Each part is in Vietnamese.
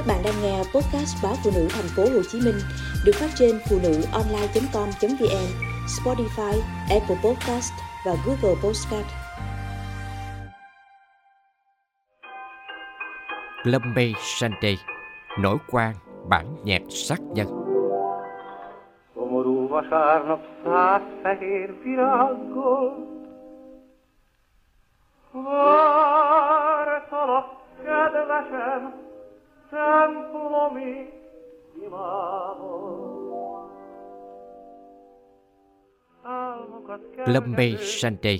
Các bạn đang nghe podcast báo phụ nữ thành phố Hồ Chí Minh được phát trên phụ nữ online.com.vn, Spotify, Apple Podcast và Google Podcast. Lumby Sunday nổi quan bản nhạc sát nhân Vártalak, kedvesem, templomi imámon. Álmokat Sunday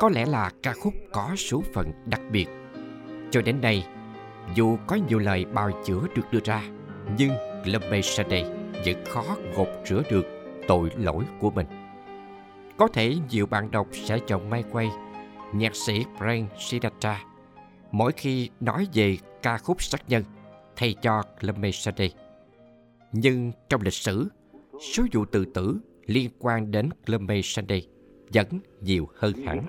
có lẽ là ca khúc có số phận đặc biệt. Cho đến nay, dù có nhiều lời bào chữa được đưa ra, nhưng Lumby Sunday vẫn khó gột rửa được tội lỗi của mình. Có thể nhiều bạn đọc sẽ chọn may quay nhạc sĩ Frank Sinatra mỗi khi nói về ca khúc sát nhân thay cho Clemenceade. Nhưng trong lịch sử, số vụ tự tử liên quan đến Clemenceade vẫn nhiều hơn hẳn.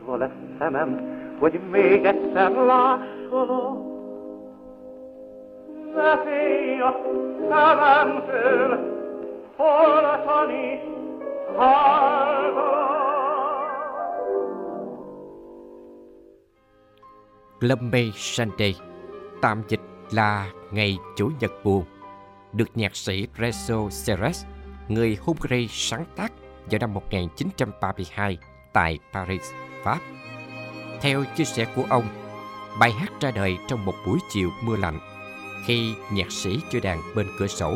Lâm Mê Sunday, tạm dịch là Ngày Chủ nhật buồn, được nhạc sĩ Rezo Ceres, người Hungary sáng tác vào năm 1932 tại Paris, Pháp. Theo chia sẻ của ông, bài hát ra đời trong một buổi chiều mưa lạnh khi nhạc sĩ chơi đàn bên cửa sổ.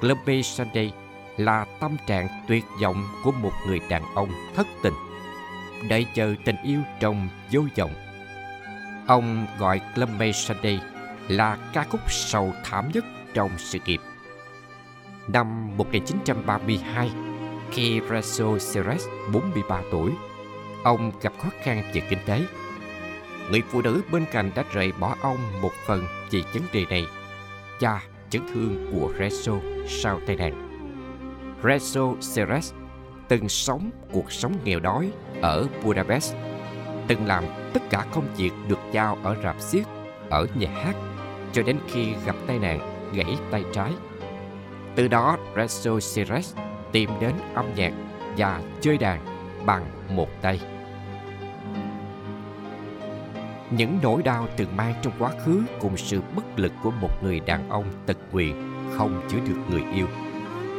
"Gloomy Sunday là tâm trạng tuyệt vọng của một người đàn ông thất tình, đợi chờ tình yêu trong vô vọng. Ông gọi "Gloomy Sunday là ca khúc sầu thảm nhất trong sự nghiệp. Năm 1932, khi Raso Ceres 43 tuổi, ông gặp khó khăn về kinh tế. Người phụ nữ bên cạnh đã rời bỏ ông một phần vì vấn đề này cha chấn thương của Rezo sau tai nạn. Rezo Ceres từng sống cuộc sống nghèo đói ở Budapest, từng làm tất cả công việc được giao ở rạp xiếc, ở nhà hát, cho đến khi gặp tai nạn gãy tay trái. Từ đó, Rezo Sires tìm đến âm nhạc và chơi đàn bằng một tay. Những nỗi đau từng mang trong quá khứ cùng sự bất lực của một người đàn ông tật nguyền không chữa được người yêu.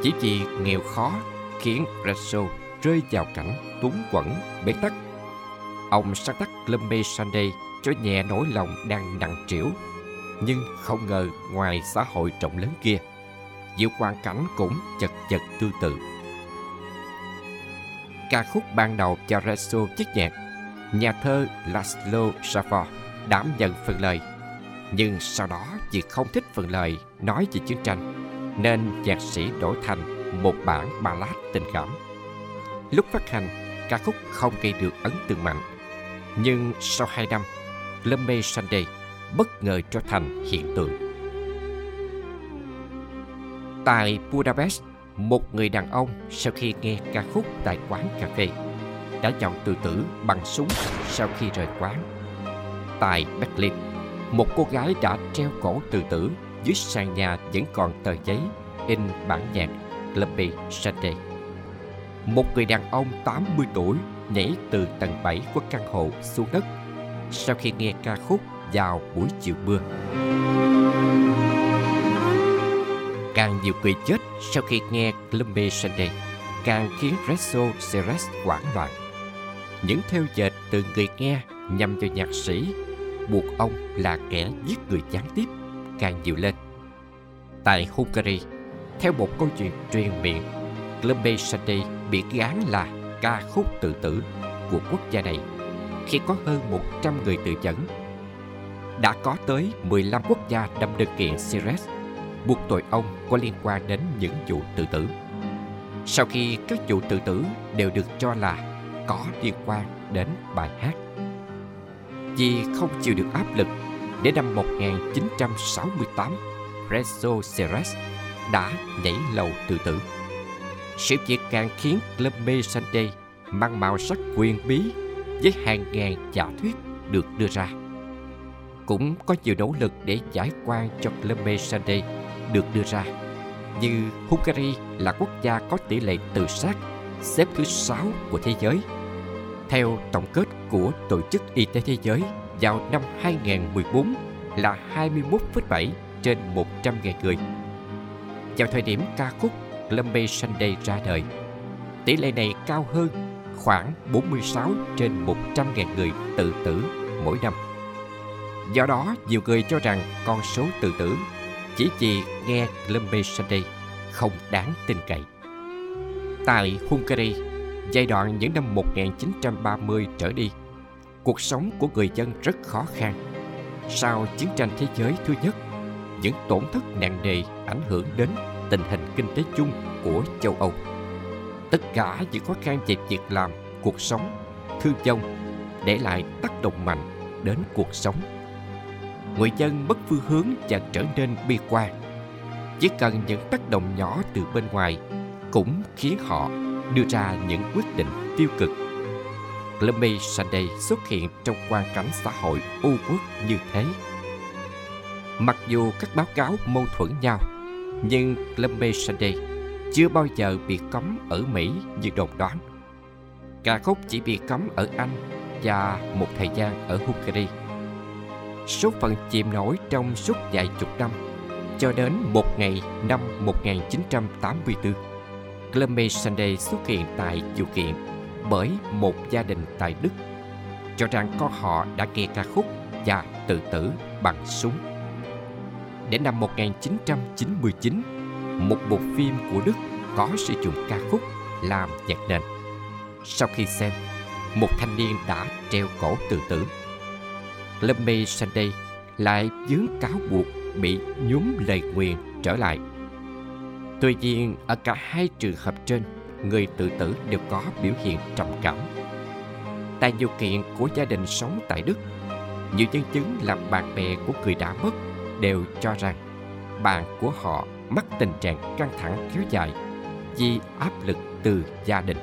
Chỉ vì nghèo khó khiến Rezo rơi vào cảnh túng quẫn bế tắc. Ông sáng tác Lumby Sunday cho nhẹ nỗi lòng đang nặng trĩu. Nhưng không ngờ ngoài xã hội rộng lớn kia, diệu quang cảnh cũng chật chật tương tự. Ca khúc ban đầu cho Rezo viết nhạc, nhà thơ Laszlo Savor đảm nhận phần lời. Nhưng sau đó vì không thích phần lời nói về chiến tranh, nên nhạc sĩ đổi thành một bản ballad tình cảm. Lúc phát hành, ca khúc không gây được ấn tượng mạnh. Nhưng sau hai năm, Lumby Sunday bất ngờ trở thành hiện tượng. Tại Budapest, một người đàn ông sau khi nghe ca khúc tại quán cà phê đã chọn tự tử bằng súng sau khi rời quán. Tại Berlin, một cô gái đã treo cổ tự tử dưới sàn nhà vẫn còn tờ giấy in bản nhạc Lumby Sunday. Một người đàn ông 80 tuổi nhảy từ tầng 7 của căn hộ xuống đất sau khi nghe ca khúc vào buổi chiều mưa. Càng nhiều người chết sau khi nghe Gloomy Sunday càng khiến Rezo Ceres hoảng loạn. Những theo dệt từ người nghe nhằm vào nhạc sĩ buộc ông là kẻ giết người gián tiếp càng nhiều lên. Tại Hungary, theo một câu chuyện truyền miệng, Gloomy Sunday bị gán là ca khúc tự tử của quốc gia này khi có hơn 100 người tự dẫn. Đã có tới 15 quốc gia đâm đơn kiện Ceres buộc tội ông có liên quan đến những vụ tự tử. Sau khi các vụ tự tử đều được cho là có liên quan đến bài hát. Vì không chịu được áp lực, đến năm 1968, Rezo Ceres đã nhảy lầu tự tử. Sự việc càng khiến Lumby Sunday mang màu sắc quyền bí với hàng ngàn giả thuyết được đưa ra cũng có nhiều nỗ lực để giải quan cho Clemé Sunday được đưa ra. Như Hungary là quốc gia có tỷ lệ tự sát xếp thứ 6 của thế giới. Theo tổng kết của Tổ chức Y tế Thế giới vào năm 2014 là 21,7 trên 100.000 người. Vào thời điểm ca khúc Clemé Sunday ra đời, tỷ lệ này cao hơn khoảng 46 trên 100.000 người tự tử mỗi năm. Do đó, nhiều người cho rằng con số tự tử chỉ vì nghe Clembe Sunday không đáng tin cậy. Tại Hungary, giai đoạn những năm 1930 trở đi, cuộc sống của người dân rất khó khăn. Sau chiến tranh thế giới thứ nhất, những tổn thất nặng nề ảnh hưởng đến tình hình kinh tế chung của châu Âu. Tất cả những khó khăn về việc làm, cuộc sống, thương vong để lại tác động mạnh đến cuộc sống người dân mất phương hướng và trở nên bi quan chỉ cần những tác động nhỏ từ bên ngoài cũng khiến họ đưa ra những quyết định tiêu cực Gloomy Sunday xuất hiện trong quan cảnh xã hội u quốc như thế. Mặc dù các báo cáo mâu thuẫn nhau, nhưng Gloomy Sunday chưa bao giờ bị cấm ở Mỹ như đồn đoán. Ca khúc chỉ bị cấm ở Anh và một thời gian ở Hungary số phận chìm nổi trong suốt vài chục năm cho đến một ngày năm 1984. Gloomy Sunday xuất hiện tại sự kiện bởi một gia đình tại Đức cho rằng con họ đã nghe ca khúc và tự tử bằng súng. Đến năm 1999, một bộ phim của Đức có sử dụng ca khúc làm nhạc nền. Sau khi xem, một thanh niên đã treo cổ tự tử Lemmy Sunday lại dướng cáo buộc bị nhúng lời nguyền trở lại. Tuy nhiên, ở cả hai trường hợp trên, người tự tử đều có biểu hiện trầm cảm. Tại điều kiện của gia đình sống tại Đức, nhiều nhân chứng là bạn bè của người đã mất đều cho rằng bạn của họ mắc tình trạng căng thẳng kéo dài vì áp lực từ gia đình.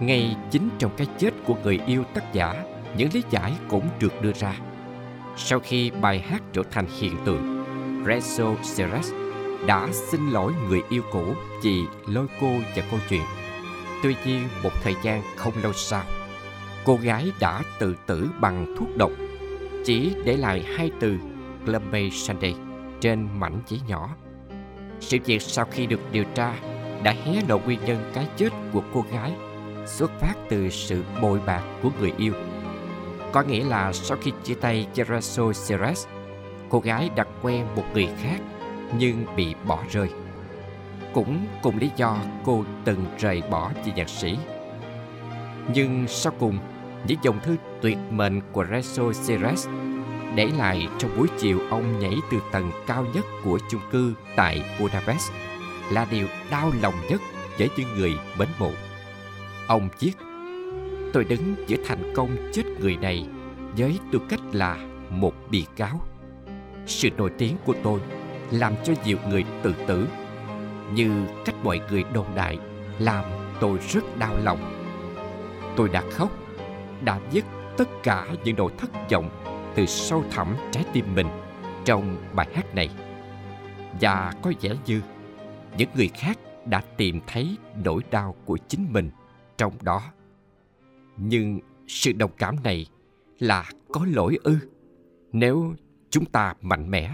Ngay chính trong cái chết của người yêu tác giả những lý giải cũng được đưa ra. Sau khi bài hát trở thành hiện tượng, Rezo Ceres đã xin lỗi người yêu cũ vì lôi cô và câu chuyện. Tuy nhiên, một thời gian không lâu sau, cô gái đã tự tử bằng thuốc độc, chỉ để lại hai từ Glumby Sunday trên mảnh giấy nhỏ. Sự việc sau khi được điều tra đã hé lộ nguyên nhân cái chết của cô gái xuất phát từ sự bội bạc của người yêu có nghĩa là sau khi chia tay Geraso Ceres, cô gái đặt quen một người khác nhưng bị bỏ rơi. Cũng cùng lý do cô từng rời bỏ chị nhạc sĩ. Nhưng sau cùng, những dòng thư tuyệt mệnh của Reso Ceres để lại trong buổi chiều ông nhảy từ tầng cao nhất của chung cư tại Budapest là điều đau lòng nhất với những người mến mộ. Ông viết tôi đứng giữa thành công chết người này với tư cách là một bị cáo. Sự nổi tiếng của tôi làm cho nhiều người tự tử, như cách mọi người đồn đại làm tôi rất đau lòng. Tôi đã khóc, đã dứt tất cả những nỗi thất vọng từ sâu thẳm trái tim mình trong bài hát này. Và có vẻ như những người khác đã tìm thấy nỗi đau của chính mình trong đó nhưng sự đồng cảm này là có lỗi ư? Nếu chúng ta mạnh mẽ.